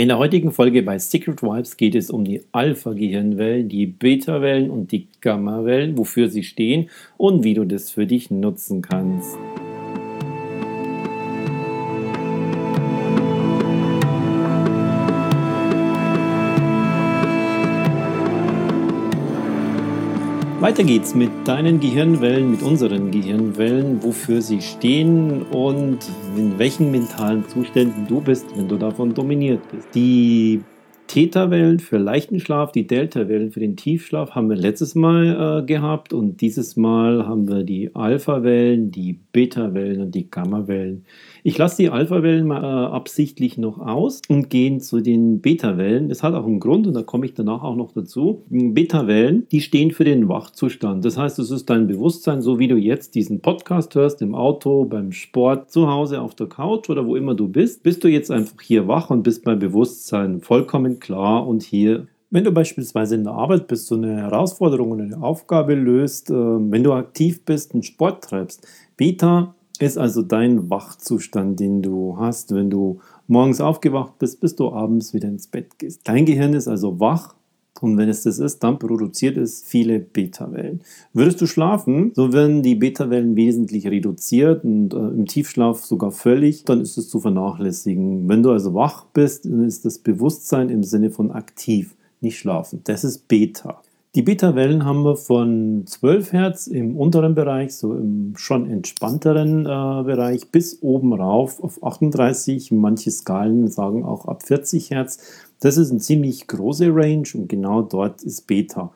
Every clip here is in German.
In der heutigen Folge bei Secret Vibes geht es um die Alpha-Gehirnwellen, die Beta-Wellen und die Gamma-Wellen, wofür sie stehen und wie du das für dich nutzen kannst. Weiter geht's mit deinen Gehirnwellen, mit unseren Gehirnwellen, wofür sie stehen und in welchen mentalen Zuständen du bist, wenn du davon dominiert bist. Die Theta-Wellen für leichten Schlaf, die Delta-Wellen für den Tiefschlaf haben wir letztes Mal äh, gehabt und dieses Mal haben wir die Alpha-Wellen, die Beta-Wellen und die Gamma-Wellen. Ich lasse die Alpha-Wellen äh, absichtlich noch aus und gehe zu den Beta-Wellen. Das hat auch einen Grund und da komme ich danach auch noch dazu. Beta-Wellen, die stehen für den Wachzustand. Das heißt, es ist dein Bewusstsein, so wie du jetzt diesen Podcast hörst, im Auto, beim Sport, zu Hause, auf der Couch oder wo immer du bist, bist du jetzt einfach hier wach und bist beim Bewusstsein vollkommen klar und hier. Wenn du beispielsweise in der Arbeit bist, so eine Herausforderung oder eine Aufgabe löst, äh, wenn du aktiv bist und Sport treibst, Beta ist also dein Wachzustand, den du hast, wenn du morgens aufgewacht bist, bis du abends wieder ins Bett gehst. Dein Gehirn ist also wach und wenn es das ist, dann produziert es viele Beta-Wellen. Würdest du schlafen, so werden die Beta-Wellen wesentlich reduziert und äh, im Tiefschlaf sogar völlig, dann ist es zu vernachlässigen. Wenn du also wach bist, dann ist das Bewusstsein im Sinne von aktiv, nicht schlafen. Das ist Beta. Die Beta-Wellen haben wir von 12 Hertz im unteren Bereich, so im schon entspannteren äh, Bereich, bis oben rauf auf 38. Manche Skalen sagen auch ab 40 Hertz. Das ist eine ziemlich große Range und genau dort ist Beta.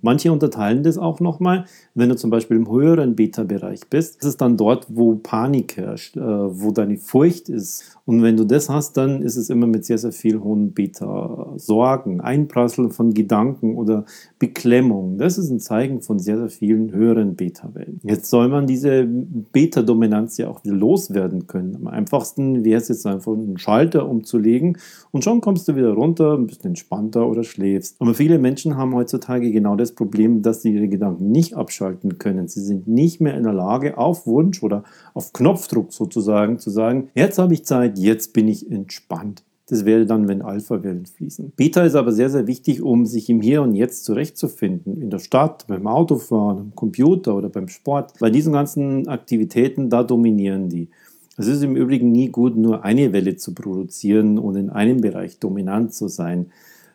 Manche unterteilen das auch nochmal. Wenn du zum Beispiel im höheren Beta-Bereich bist, ist es dann dort, wo Panik herrscht, äh, wo deine Furcht ist. Und wenn du das hast, dann ist es immer mit sehr, sehr viel hohen Beta-Sorgen, Einprasseln von Gedanken oder Beklemmung. Das ist ein Zeichen von sehr, sehr vielen höheren Beta-Wellen. Jetzt soll man diese Beta-Dominanz ja auch wieder loswerden können. Am einfachsten wäre es jetzt einfach einen Schalter umzulegen und schon kommst du wieder runter, ein bisschen entspannter oder schläfst. Aber viele Menschen haben heutzutage genau das Problem, dass sie ihre Gedanken nicht abschalten können. Sie sind nicht mehr in der Lage, auf Wunsch oder auf Knopfdruck sozusagen zu sagen, jetzt habe ich Zeit, jetzt bin ich entspannt. Das wäre dann, wenn Alpha-Wellen fließen. Beta ist aber sehr, sehr wichtig, um sich im Hier und Jetzt zurechtzufinden. In der Stadt, beim Autofahren, am Computer oder beim Sport. Bei diesen ganzen Aktivitäten, da dominieren die. Es ist im Übrigen nie gut, nur eine Welle zu produzieren und in einem Bereich dominant zu sein.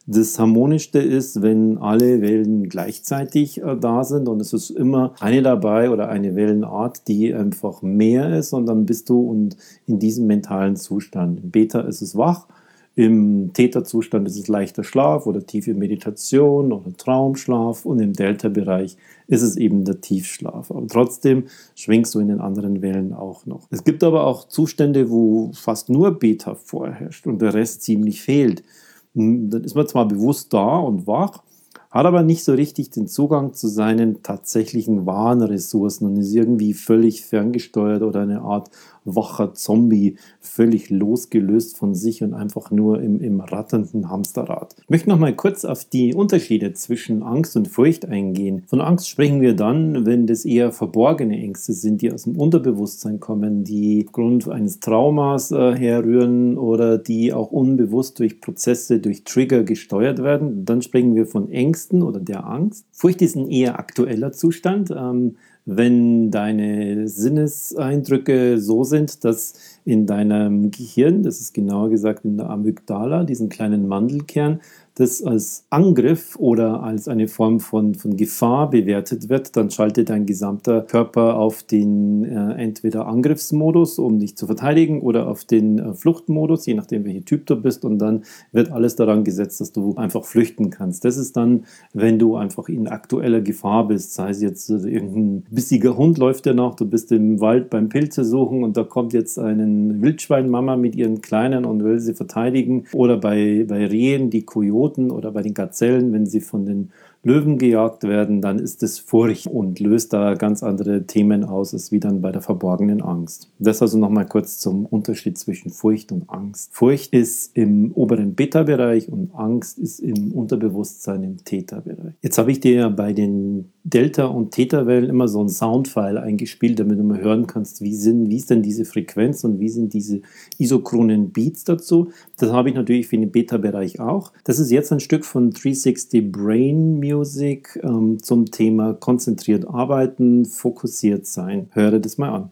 Das Harmonischste ist, wenn alle Wellen gleichzeitig äh, da sind und es ist immer eine dabei oder eine Wellenart, die einfach mehr ist und dann bist du und in diesem mentalen Zustand. Im Beta ist es wach, im Theta-Zustand ist es leichter Schlaf oder tiefe Meditation oder Traumschlaf und im Delta-Bereich ist es eben der Tiefschlaf. Aber trotzdem schwingst du in den anderen Wellen auch noch. Es gibt aber auch Zustände, wo fast nur Beta vorherrscht und der Rest ziemlich fehlt. Dann ist man zwar bewusst da und wach, hat aber nicht so richtig den Zugang zu seinen tatsächlichen wahren Ressourcen und ist irgendwie völlig ferngesteuert oder eine Art wacher Zombie, völlig losgelöst von sich und einfach nur im, im ratternden Hamsterrad. Ich möchte noch mal kurz auf die Unterschiede zwischen Angst und Furcht eingehen. Von Angst sprechen wir dann, wenn das eher verborgene Ängste sind, die aus dem Unterbewusstsein kommen, die aufgrund eines Traumas äh, herrühren oder die auch unbewusst durch Prozesse, durch Trigger gesteuert werden. Dann sprechen wir von Ängsten oder der Angst. Furcht ist ein eher aktueller Zustand. Ähm, wenn deine Sinneseindrücke so sind, dass in deinem Gehirn, das ist genauer gesagt in der Amygdala, diesen kleinen Mandelkern, das als Angriff oder als eine Form von, von Gefahr bewertet wird, dann schaltet dein gesamter Körper auf den äh, entweder Angriffsmodus, um dich zu verteidigen, oder auf den äh, Fluchtmodus, je nachdem, welcher Typ du bist. Und dann wird alles daran gesetzt, dass du einfach flüchten kannst. Das ist dann, wenn du einfach in aktueller Gefahr bist, sei es jetzt äh, irgendein bissiger Hund läuft dir nach, du bist im Wald beim Pilze suchen und da kommt jetzt eine Wildschweinmama mit ihren Kleinen und will sie verteidigen. Oder bei, bei Rehen, die Kojoten oder bei den Gazellen, wenn sie von den Löwen gejagt werden, dann ist es Furcht und löst da ganz andere Themen aus, als wie dann bei der verborgenen Angst. Das also nochmal kurz zum Unterschied zwischen Furcht und Angst. Furcht ist im oberen Beta-Bereich und Angst ist im Unterbewusstsein im Theta-Bereich. Jetzt habe ich dir ja bei den Delta- und Theta-Wellen immer so ein Soundfile eingespielt, damit du mal hören kannst, wie, sind, wie ist denn diese Frequenz und wie sind diese isochronen Beats dazu. Das habe ich natürlich für den Beta-Bereich auch. Das ist jetzt ein Stück von 360 Brain Music ähm, zum Thema konzentriert arbeiten, fokussiert sein. Höre das mal an.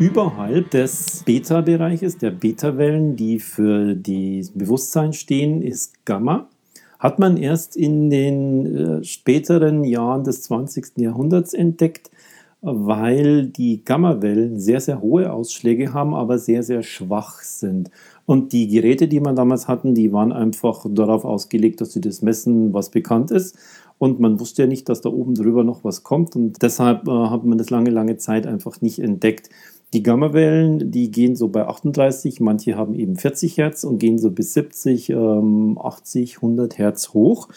Überhalb des Beta-Bereiches, der Beta-Wellen, die für das Bewusstsein stehen, ist Gamma. Hat man erst in den äh, späteren Jahren des 20. Jahrhunderts entdeckt, weil die Gamma-Wellen sehr, sehr hohe Ausschläge haben, aber sehr, sehr schwach sind. Und die Geräte, die man damals hatten, die waren einfach darauf ausgelegt, dass sie das messen, was bekannt ist. Und man wusste ja nicht, dass da oben drüber noch was kommt. Und deshalb äh, hat man das lange, lange Zeit einfach nicht entdeckt. Die Gammawellen, die gehen so bei 38, manche haben eben 40 Hertz und gehen so bis 70, ähm, 80, 100 Hertz hoch.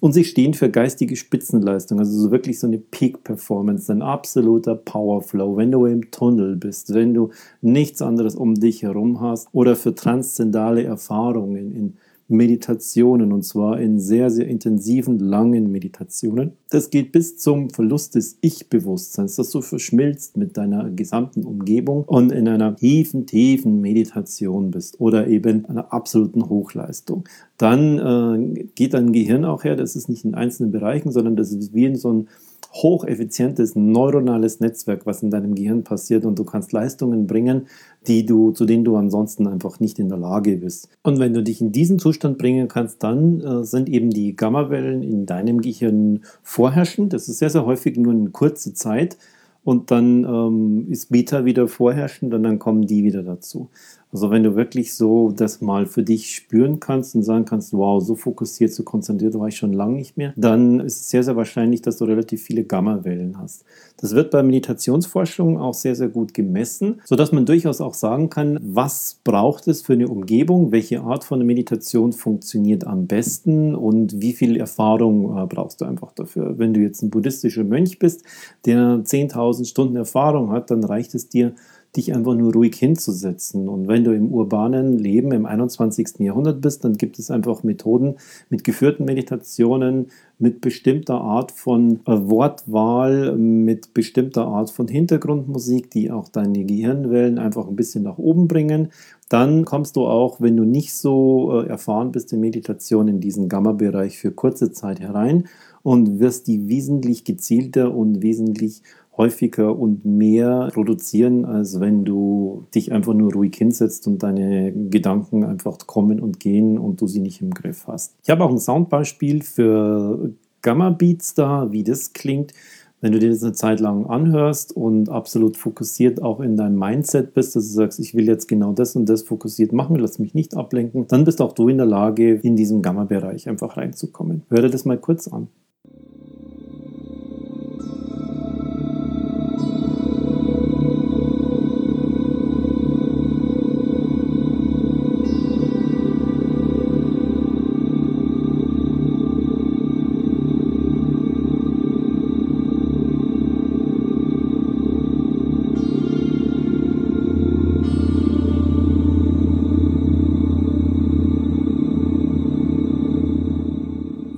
Und sie stehen für geistige Spitzenleistung, also so wirklich so eine Peak-Performance, ein absoluter Powerflow, wenn du im Tunnel bist, wenn du nichts anderes um dich herum hast oder für transzendale Erfahrungen in Meditationen und zwar in sehr, sehr intensiven, langen Meditationen. Das geht bis zum Verlust des Ich-Bewusstseins, dass du verschmilzt mit deiner gesamten Umgebung und in einer tiefen, tiefen Meditation bist oder eben einer absoluten Hochleistung. Dann äh, geht dein Gehirn auch her, das ist nicht in einzelnen Bereichen, sondern das ist wie in so ein hocheffizientes neuronales Netzwerk, was in deinem Gehirn passiert und du kannst Leistungen bringen, die du, zu denen du ansonsten einfach nicht in der Lage bist. Und wenn du dich in diesen Zustand bringen kannst, dann äh, sind eben die Gammawellen in deinem Gehirn vorherrschend. Das ist sehr, sehr häufig nur in kurzer Zeit und dann ähm, ist Beta wieder vorherrschend und dann kommen die wieder dazu. Also wenn du wirklich so das mal für dich spüren kannst und sagen kannst, wow, so fokussiert, so konzentriert war ich schon lange nicht mehr, dann ist es sehr, sehr wahrscheinlich, dass du relativ viele Gamma-Wellen hast. Das wird bei Meditationsforschung auch sehr, sehr gut gemessen, sodass man durchaus auch sagen kann, was braucht es für eine Umgebung, welche Art von Meditation funktioniert am besten und wie viel Erfahrung äh, brauchst du einfach dafür. Wenn du jetzt ein buddhistischer Mönch bist, der 10.000 Stunden Erfahrung hat, dann reicht es dir, dich einfach nur ruhig hinzusetzen. Und wenn du im urbanen Leben im 21. Jahrhundert bist, dann gibt es einfach Methoden mit geführten Meditationen, mit bestimmter Art von äh, Wortwahl, mit bestimmter Art von Hintergrundmusik, die auch deine Gehirnwellen einfach ein bisschen nach oben bringen. Dann kommst du auch, wenn du nicht so äh, erfahren bist in Meditation, in diesen Gamma-Bereich für kurze Zeit herein und wirst die wesentlich gezielter und wesentlich häufiger und mehr produzieren, als wenn du dich einfach nur ruhig hinsetzt und deine Gedanken einfach kommen und gehen und du sie nicht im Griff hast. Ich habe auch ein Soundbeispiel für Gamma Beats da, wie das klingt. Wenn du dir das eine Zeit lang anhörst und absolut fokussiert auch in deinem Mindset bist, dass du sagst, ich will jetzt genau das und das fokussiert machen, lass mich nicht ablenken, dann bist auch du in der Lage, in diesen Gamma-Bereich einfach reinzukommen. Hör dir das mal kurz an.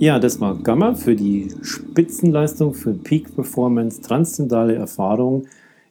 Ja, das war Gamma für die Spitzenleistung, für Peak Performance, transzendale Erfahrung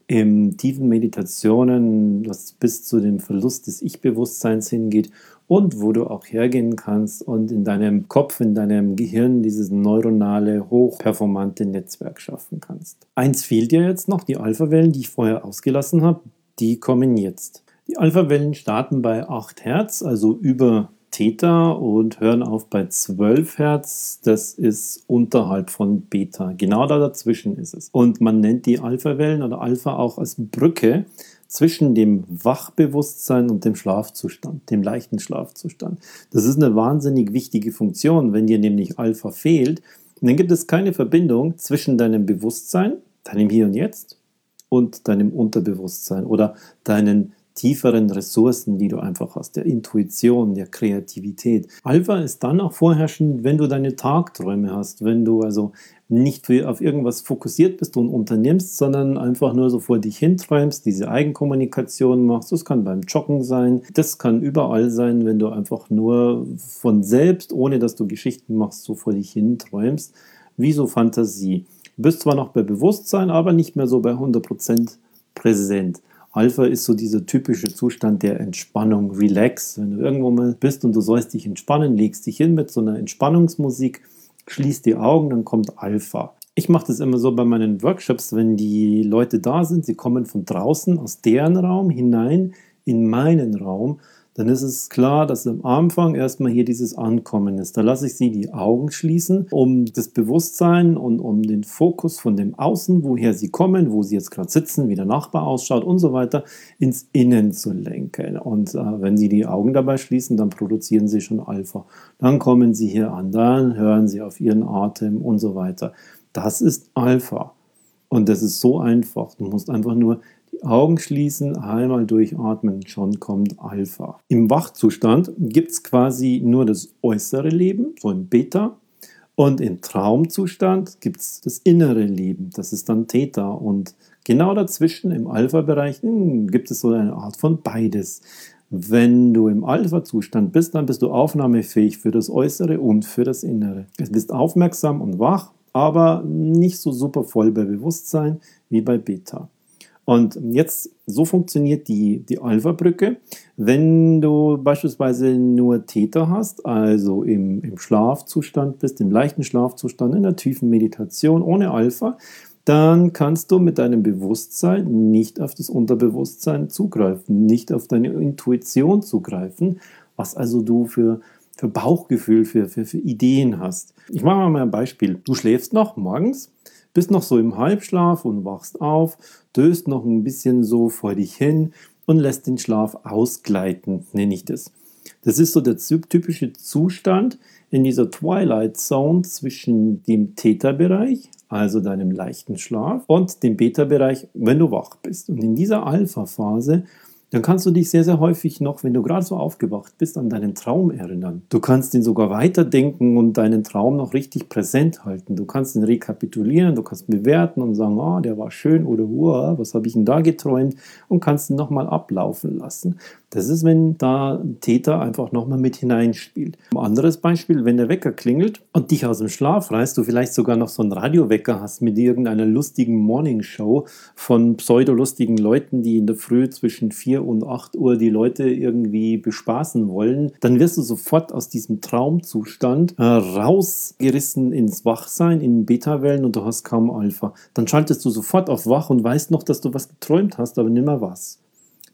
im tiefen Meditationen, was bis zu dem Verlust des Ich-Bewusstseins hingeht und wo du auch hergehen kannst und in deinem Kopf, in deinem Gehirn dieses neuronale, hochperformante Netzwerk schaffen kannst. Eins fehlt dir jetzt noch, die Alpha-Wellen, die ich vorher ausgelassen habe, die kommen jetzt. Die Alpha-Wellen starten bei 8 Hertz, also über Theta und hören auf bei 12 Hertz. Das ist unterhalb von Beta. Genau da dazwischen ist es. Und man nennt die Alpha-Wellen oder Alpha auch als Brücke zwischen dem Wachbewusstsein und dem Schlafzustand, dem leichten Schlafzustand. Das ist eine wahnsinnig wichtige Funktion. Wenn dir nämlich Alpha fehlt, dann gibt es keine Verbindung zwischen deinem Bewusstsein, deinem Hier und Jetzt und deinem Unterbewusstsein oder deinen tieferen Ressourcen, die du einfach hast, der Intuition, der Kreativität. Alpha ist dann auch vorherrschend, wenn du deine Tagträume hast, wenn du also nicht auf irgendwas fokussiert bist und unternimmst, sondern einfach nur so vor dich hinträumst, diese Eigenkommunikation machst. Das kann beim Joggen sein, das kann überall sein, wenn du einfach nur von selbst, ohne dass du Geschichten machst, so vor dich hinträumst, wie so Fantasie. Du bist zwar noch bei Bewusstsein, aber nicht mehr so bei 100% präsent. Alpha ist so dieser typische Zustand der Entspannung, Relax. Wenn du irgendwo mal bist und du sollst dich entspannen, legst dich hin mit so einer Entspannungsmusik, schließt die Augen, dann kommt Alpha. Ich mache das immer so bei meinen Workshops, wenn die Leute da sind, sie kommen von draußen aus deren Raum hinein in meinen Raum dann ist es klar, dass am Anfang erstmal hier dieses Ankommen ist. Da lasse ich sie die Augen schließen, um das Bewusstsein und um den Fokus von dem Außen, woher sie kommen, wo sie jetzt gerade sitzen, wie der Nachbar ausschaut und so weiter, ins Innen zu lenken. Und äh, wenn sie die Augen dabei schließen, dann produzieren sie schon Alpha. Dann kommen sie hier an, dann hören sie auf ihren Atem und so weiter. Das ist Alpha. Und das ist so einfach. Du musst einfach nur die Augen schließen, einmal durchatmen, schon kommt Alpha. Im Wachzustand gibt es quasi nur das äußere Leben, so im Beta. Und im Traumzustand gibt es das innere Leben, das ist dann Theta. Und genau dazwischen im Alpha-Bereich hm, gibt es so eine Art von beides. Wenn du im Alpha-Zustand bist, dann bist du aufnahmefähig für das Äußere und für das Innere. Du bist aufmerksam und wach, aber nicht so super voll bei Bewusstsein wie bei Beta. Und jetzt, so funktioniert die, die Alpha-Brücke. Wenn du beispielsweise nur Theta hast, also im, im Schlafzustand bist, im leichten Schlafzustand, in der tiefen Meditation ohne Alpha, dann kannst du mit deinem Bewusstsein nicht auf das Unterbewusstsein zugreifen, nicht auf deine Intuition zugreifen, was also du für, für Bauchgefühl, für, für, für Ideen hast. Ich mache mal ein Beispiel. Du schläfst noch morgens bist noch so im Halbschlaf und wachst auf, döst noch ein bisschen so vor dich hin und lässt den Schlaf ausgleiten, nenne ich das. Das ist so der typische Zustand in dieser Twilight Zone zwischen dem Theta-Bereich, also deinem leichten Schlaf, und dem Beta-Bereich, wenn du wach bist. Und in dieser Alpha-Phase dann kannst du dich sehr, sehr häufig noch, wenn du gerade so aufgewacht bist, an deinen Traum erinnern. Du kannst ihn sogar weiterdenken und deinen Traum noch richtig präsent halten. Du kannst ihn rekapitulieren, du kannst bewerten und sagen, ah, der war schön oder wow, was habe ich denn da geträumt und kannst ihn nochmal ablaufen lassen. Das ist, wenn da Täter einfach nochmal mit hineinspielt. Ein anderes Beispiel, wenn der Wecker klingelt und dich aus dem Schlaf reißt, du vielleicht sogar noch so einen Radiowecker hast mit irgendeiner lustigen Morningshow von pseudolustigen Leuten, die in der Früh zwischen 4 und 8 Uhr die Leute irgendwie bespaßen wollen, dann wirst du sofort aus diesem Traumzustand äh, rausgerissen ins Wachsein, in Beta-Wellen und du hast kaum Alpha. Dann schaltest du sofort auf Wach und weißt noch, dass du was geträumt hast, aber nimmer was.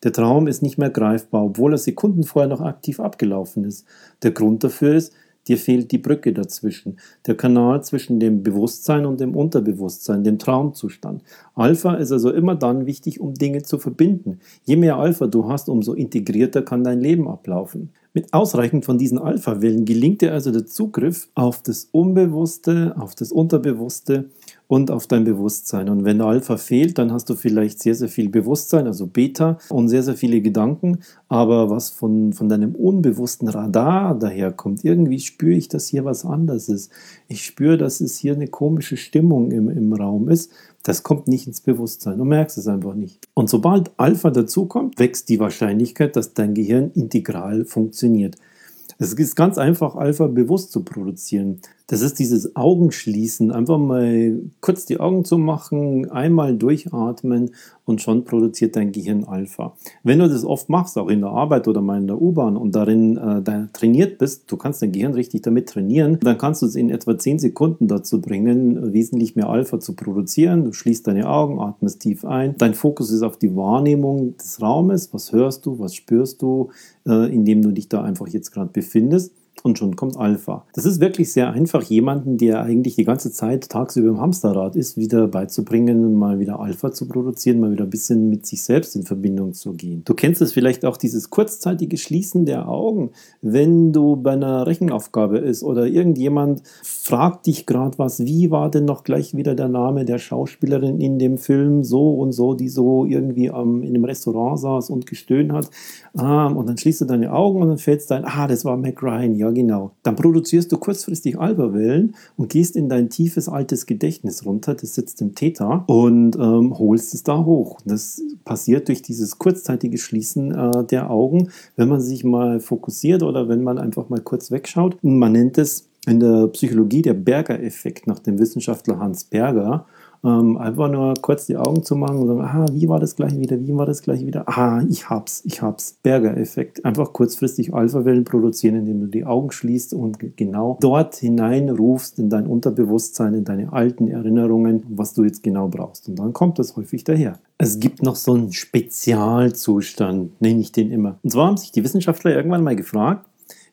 Der Traum ist nicht mehr greifbar, obwohl er Sekunden vorher noch aktiv abgelaufen ist. Der Grund dafür ist, dir fehlt die Brücke dazwischen, der Kanal zwischen dem Bewusstsein und dem Unterbewusstsein, dem Traumzustand. Alpha ist also immer dann wichtig, um Dinge zu verbinden. Je mehr Alpha du hast, umso integrierter kann dein Leben ablaufen. Mit ausreichend von diesen Alpha-Wellen gelingt dir also der Zugriff auf das Unbewusste, auf das Unterbewusste und auf dein Bewusstsein. Und wenn Alpha fehlt, dann hast du vielleicht sehr, sehr viel Bewusstsein, also Beta und sehr, sehr viele Gedanken. Aber was von, von deinem unbewussten Radar daherkommt, irgendwie spüre ich, dass hier was anders ist. Ich spüre, dass es hier eine komische Stimmung im, im Raum ist. Das kommt nicht ins Bewusstsein. Du merkst es einfach nicht. Und sobald Alpha dazukommt, wächst die Wahrscheinlichkeit, dass dein Gehirn integral funktioniert. Es ist ganz einfach, Alpha bewusst zu produzieren. Das ist dieses Augenschließen, einfach mal kurz die Augen zu machen, einmal durchatmen und schon produziert dein Gehirn Alpha. Wenn du das oft machst, auch in der Arbeit oder mal in der U-Bahn und darin äh, trainiert bist, du kannst dein Gehirn richtig damit trainieren, dann kannst du es in etwa 10 Sekunden dazu bringen, wesentlich mehr Alpha zu produzieren. Du schließt deine Augen, atmest tief ein. Dein Fokus ist auf die Wahrnehmung des Raumes. Was hörst du, was spürst du, äh, indem du dich da einfach jetzt gerade befindest. Und schon kommt Alpha. Das ist wirklich sehr einfach, jemanden, der eigentlich die ganze Zeit tagsüber im Hamsterrad ist, wieder beizubringen, mal wieder Alpha zu produzieren, mal wieder ein bisschen mit sich selbst in Verbindung zu gehen. Du kennst es vielleicht auch, dieses kurzzeitige Schließen der Augen, wenn du bei einer Rechenaufgabe ist oder irgendjemand fragt dich gerade was, wie war denn noch gleich wieder der Name der Schauspielerin in dem Film, so und so, die so irgendwie ähm, in einem Restaurant saß und gestöhnt hat. Ah, und dann schließt du deine Augen und dann fällt es dein, ah, das war Mac Ryan, ja genau. Dann produzierst du kurzfristig Alberwellen und gehst in dein tiefes altes Gedächtnis runter, das sitzt im Theta und ähm, holst es da hoch. Das passiert durch dieses kurzzeitige Schließen äh, der Augen, wenn man sich mal fokussiert oder wenn man einfach mal kurz wegschaut. Man nennt es in der Psychologie der Berger-Effekt nach dem Wissenschaftler Hans Berger. Ähm, einfach nur kurz die Augen zu machen und sagen, aha, wie war das gleich wieder, wie war das gleich wieder? Aha, ich hab's, ich hab's. Berger-Effekt. Einfach kurzfristig Alpha-Wellen produzieren, indem du die Augen schließt und genau dort hineinrufst in dein Unterbewusstsein, in deine alten Erinnerungen, was du jetzt genau brauchst. Und dann kommt das häufig daher. Es gibt noch so einen Spezialzustand, nenne ich den immer. Und zwar haben sich die Wissenschaftler irgendwann mal gefragt,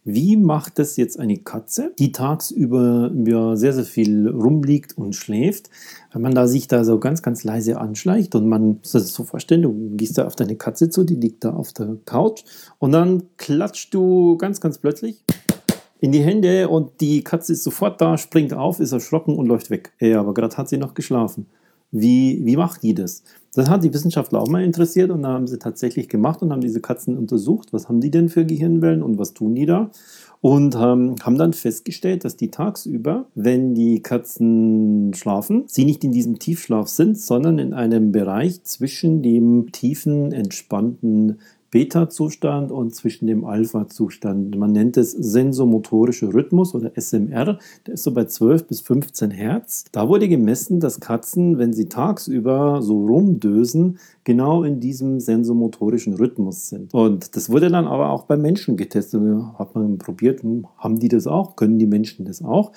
wie macht das jetzt eine Katze, die tagsüber ja, sehr, sehr viel rumliegt und schläft? Wenn man da sich da so ganz, ganz leise anschleicht und man muss das so vorstellen, du gehst da auf deine Katze zu, die liegt da auf der Couch und dann klatscht du ganz, ganz plötzlich in die Hände und die Katze ist sofort da, springt auf, ist erschrocken und läuft weg. Ja, aber gerade hat sie noch geschlafen. Wie, wie macht die das? Das hat die Wissenschaftler auch mal interessiert und da haben sie tatsächlich gemacht und haben diese Katzen untersucht. Was haben die denn für Gehirnwellen und was tun die da? Und ähm, haben dann festgestellt, dass die tagsüber, wenn die Katzen schlafen, sie nicht in diesem Tiefschlaf sind, sondern in einem Bereich zwischen dem tiefen, entspannten Beta-Zustand und zwischen dem Alpha-Zustand. Man nennt es sensomotorischer Rhythmus oder SMR. Der ist so bei 12 bis 15 Hertz. Da wurde gemessen, dass Katzen, wenn sie tagsüber so rumdösen, genau in diesem sensomotorischen Rhythmus sind. Und das wurde dann aber auch bei Menschen getestet. Hat man probiert, hm, haben die das auch? Können die Menschen das auch?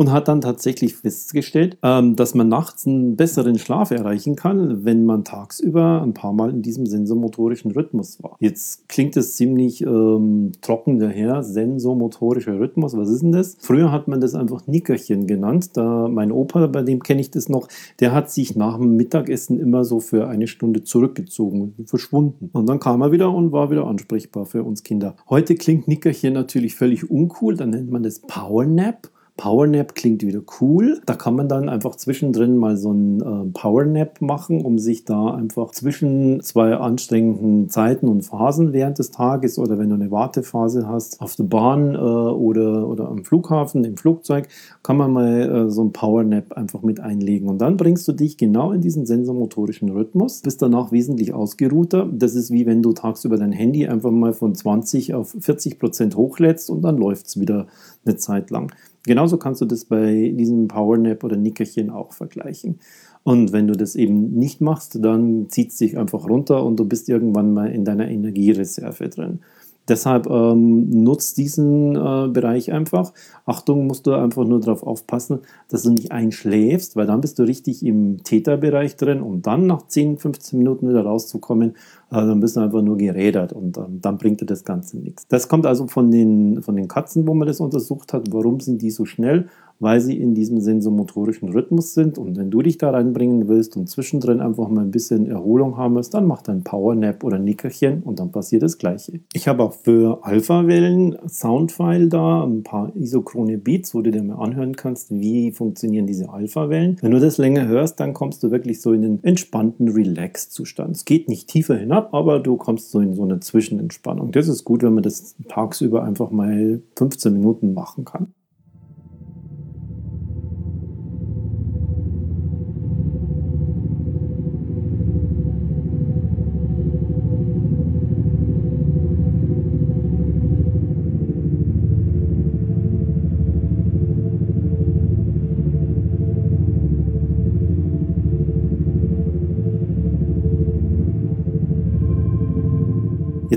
Und hat dann tatsächlich festgestellt, ähm, dass man nachts einen besseren Schlaf erreichen kann, wenn man tagsüber ein paar Mal in diesem sensomotorischen Rhythmus war. Jetzt klingt es ziemlich ähm, trocken daher, sensomotorischer Rhythmus, was ist denn das? Früher hat man das einfach Nickerchen genannt. Da mein Opa, bei dem kenne ich das noch, der hat sich nach dem Mittagessen immer so für eine Stunde zurückgezogen und verschwunden. Und dann kam er wieder und war wieder ansprechbar für uns Kinder. Heute klingt Nickerchen natürlich völlig uncool, dann nennt man das Power Nap. Powernap klingt wieder cool. Da kann man dann einfach zwischendrin mal so einen äh, Powernap machen, um sich da einfach zwischen zwei anstrengenden Zeiten und Phasen während des Tages oder wenn du eine Wartephase hast auf der Bahn äh, oder, oder am Flughafen, im Flugzeug, kann man mal äh, so einen Powernap einfach mit einlegen. Und dann bringst du dich genau in diesen sensormotorischen Rhythmus, bist danach wesentlich ausgeruhter. Das ist wie wenn du tagsüber dein Handy einfach mal von 20 auf 40 Prozent hochlädst und dann läuft es wieder eine Zeit lang. Genauso kannst du das bei diesem Powernap oder Nickerchen auch vergleichen. Und wenn du das eben nicht machst, dann zieht es dich einfach runter und du bist irgendwann mal in deiner Energiereserve drin. Deshalb ähm, nutzt diesen äh, Bereich einfach. Achtung, musst du einfach nur darauf aufpassen, dass du nicht einschläfst, weil dann bist du richtig im Täterbereich drin, um dann nach 10, 15 Minuten wieder rauszukommen. Äh, dann bist du einfach nur gerädert und ähm, dann bringt dir das Ganze nichts. Das kommt also von den, von den Katzen, wo man das untersucht hat. Warum sind die so schnell? Weil sie in diesem sensomotorischen Rhythmus sind. Und wenn du dich da reinbringen willst und zwischendrin einfach mal ein bisschen Erholung haben willst, dann mach dein Powernap oder Nickerchen und dann passiert das Gleiche. Ich habe auch für Alpha-Wellen Soundfile da, ein paar isochrone Beats, wo du dir mal anhören kannst, wie funktionieren diese Alpha-Wellen. Wenn du das länger hörst, dann kommst du wirklich so in den entspannten Relax-Zustand. Es geht nicht tiefer hinab, aber du kommst so in so eine Zwischenentspannung. Das ist gut, wenn man das tagsüber einfach mal 15 Minuten machen kann.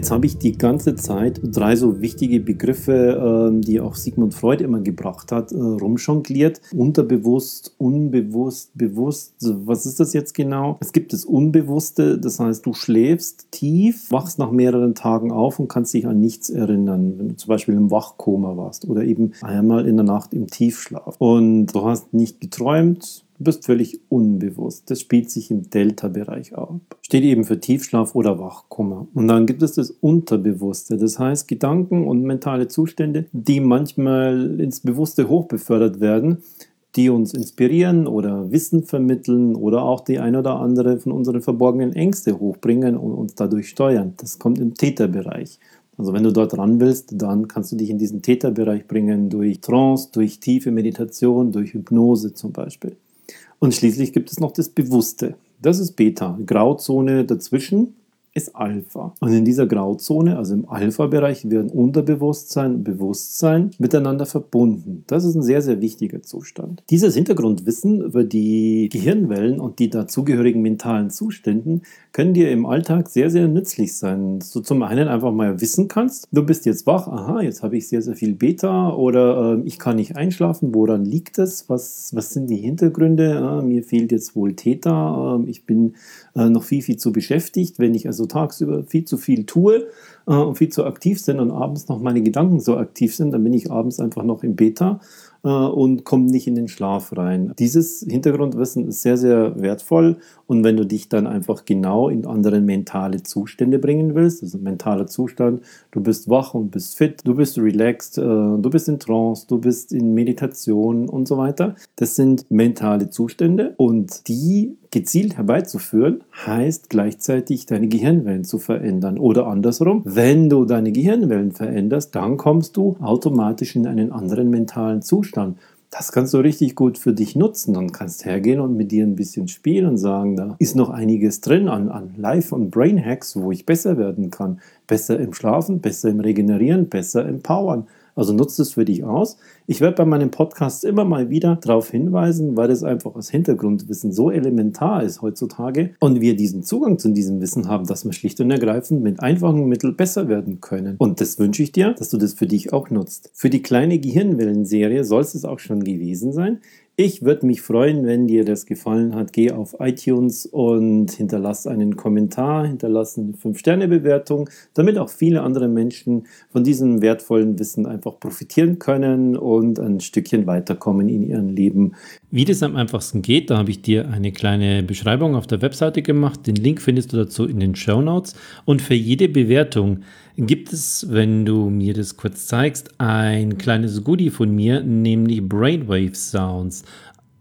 Jetzt habe ich die ganze Zeit drei so wichtige Begriffe, äh, die auch Sigmund Freud immer gebracht hat, äh, rumjongliert. Unterbewusst, unbewusst, bewusst. Was ist das jetzt genau? Es gibt das Unbewusste, das heißt, du schläfst tief, wachst nach mehreren Tagen auf und kannst dich an nichts erinnern, wenn du zum Beispiel im Wachkoma warst oder eben einmal in der Nacht im Tiefschlaf. Und du hast nicht geträumt, Du bist völlig unbewusst. Das spielt sich im Delta-Bereich ab. Steht eben für Tiefschlaf oder Wachkummer. Und dann gibt es das Unterbewusste. Das heißt Gedanken und mentale Zustände, die manchmal ins Bewusste hochbefördert werden, die uns inspirieren oder Wissen vermitteln oder auch die ein oder andere von unseren verborgenen Ängste hochbringen und uns dadurch steuern. Das kommt im Täterbereich. Also wenn du dort ran willst, dann kannst du dich in diesen Täterbereich bringen durch Trance, durch tiefe Meditation, durch Hypnose zum Beispiel. Und schließlich gibt es noch das Bewusste. Das ist Beta. Grauzone dazwischen ist Alpha. Und in dieser Grauzone, also im Alpha-Bereich, werden Unterbewusstsein und Bewusstsein miteinander verbunden. Das ist ein sehr, sehr wichtiger Zustand. Dieses Hintergrundwissen über die Gehirnwellen und die dazugehörigen mentalen Zuständen können dir im Alltag sehr, sehr nützlich sein. So zum einen einfach mal wissen kannst, du bist jetzt wach, aha, jetzt habe ich sehr, sehr viel Beta oder äh, ich kann nicht einschlafen, woran liegt das? Was, was sind die Hintergründe? Äh, mir fehlt jetzt wohl Theta, äh, ich bin äh, noch viel, viel zu beschäftigt, wenn ich also so tagsüber viel zu viel tue äh, und viel zu aktiv sind und abends noch meine Gedanken so aktiv sind, dann bin ich abends einfach noch im Beta und komme nicht in den Schlaf rein. Dieses Hintergrundwissen ist sehr, sehr wertvoll und wenn du dich dann einfach genau in andere mentale Zustände bringen willst, also mentaler Zustand, du bist wach und bist fit, du bist relaxed, äh, du bist in Trance, du bist in Meditation und so weiter. Das sind mentale Zustände und die gezielt herbeizuführen, heißt gleichzeitig deine Gehirnwellen zu verändern. Oder andersrum, wenn du deine Gehirnwellen veränderst, dann kommst du automatisch in einen anderen mentalen Zustand. Das kannst du richtig gut für dich nutzen und kannst hergehen und mit dir ein bisschen spielen und sagen, da ist noch einiges drin an, an Life- und Brain-Hacks, wo ich besser werden kann. Besser im Schlafen, besser im Regenerieren, besser im Powern. Also nutzt es für dich aus. Ich werde bei meinem Podcast immer mal wieder darauf hinweisen, weil es einfach als Hintergrundwissen so elementar ist heutzutage und wir diesen Zugang zu diesem Wissen haben, dass wir schlicht und ergreifend mit einfachen Mitteln besser werden können. Und das wünsche ich dir, dass du das für dich auch nutzt. Für die kleine Gehirnwellenserie soll es auch schon gewesen sein. Ich würde mich freuen, wenn dir das gefallen hat. Geh auf iTunes und hinterlass einen Kommentar, hinterlass eine 5-Sterne-Bewertung, damit auch viele andere Menschen von diesem wertvollen Wissen einfach profitieren können und ein Stückchen weiterkommen in ihrem Leben. Wie das am einfachsten geht, da habe ich dir eine kleine Beschreibung auf der Webseite gemacht. Den Link findest du dazu in den Show Notes. Und für jede Bewertung gibt es, wenn du mir das kurz zeigst, ein kleines Goodie von mir, nämlich Brainwave Sounds.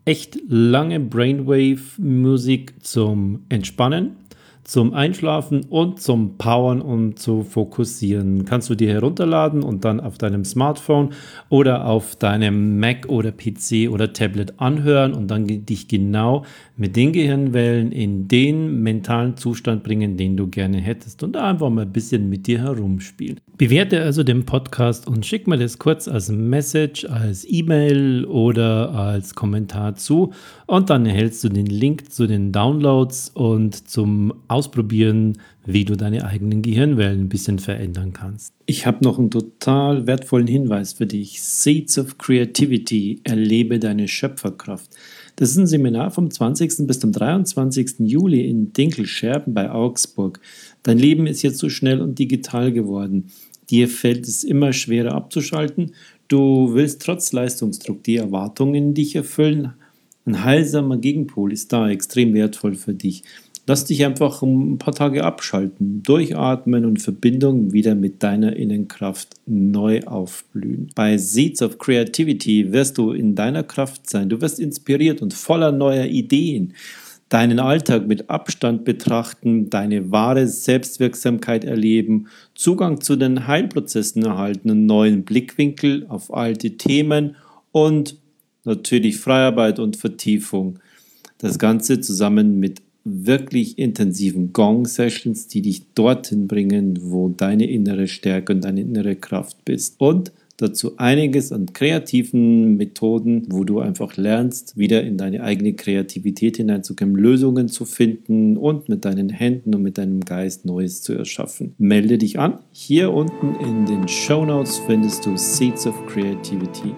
Echt lange Brainwave-Musik zum Entspannen zum Einschlafen und zum Powern und zu fokussieren. Kannst du dir herunterladen und dann auf deinem Smartphone oder auf deinem Mac oder PC oder Tablet anhören und dann dich genau mit den Gehirnwellen in den mentalen Zustand bringen, den du gerne hättest und einfach mal ein bisschen mit dir herumspielen. Bewerte also den Podcast und schick mir das kurz als Message, als E-Mail oder als Kommentar zu und dann erhältst du den Link zu den Downloads und zum Ausprobieren, wie du deine eigenen Gehirnwellen ein bisschen verändern kannst. Ich habe noch einen total wertvollen Hinweis für dich. Seeds of Creativity, erlebe deine Schöpferkraft. Das ist ein Seminar vom 20. bis zum 23. Juli in Dinkelscherben bei Augsburg. Dein Leben ist jetzt so schnell und digital geworden. Dir fällt es immer schwerer abzuschalten. Du willst trotz Leistungsdruck die Erwartungen in dich erfüllen. Ein heilsamer Gegenpol ist da extrem wertvoll für dich. Lass dich einfach ein paar Tage abschalten, durchatmen und Verbindung wieder mit deiner Innenkraft neu aufblühen. Bei Seeds of Creativity wirst du in deiner Kraft sein. Du wirst inspiriert und voller neuer Ideen. Deinen Alltag mit Abstand betrachten, deine wahre Selbstwirksamkeit erleben, Zugang zu den Heilprozessen erhalten, einen neuen Blickwinkel auf alte Themen und natürlich Freiarbeit und Vertiefung. Das Ganze zusammen mit wirklich intensiven Gong-Sessions, die dich dorthin bringen, wo deine innere Stärke und deine innere Kraft bist. Und dazu einiges an kreativen Methoden, wo du einfach lernst, wieder in deine eigene Kreativität hineinzukommen, Lösungen zu finden und mit deinen Händen und mit deinem Geist Neues zu erschaffen. Melde dich an. Hier unten in den Show Notes findest du Seeds of Creativity.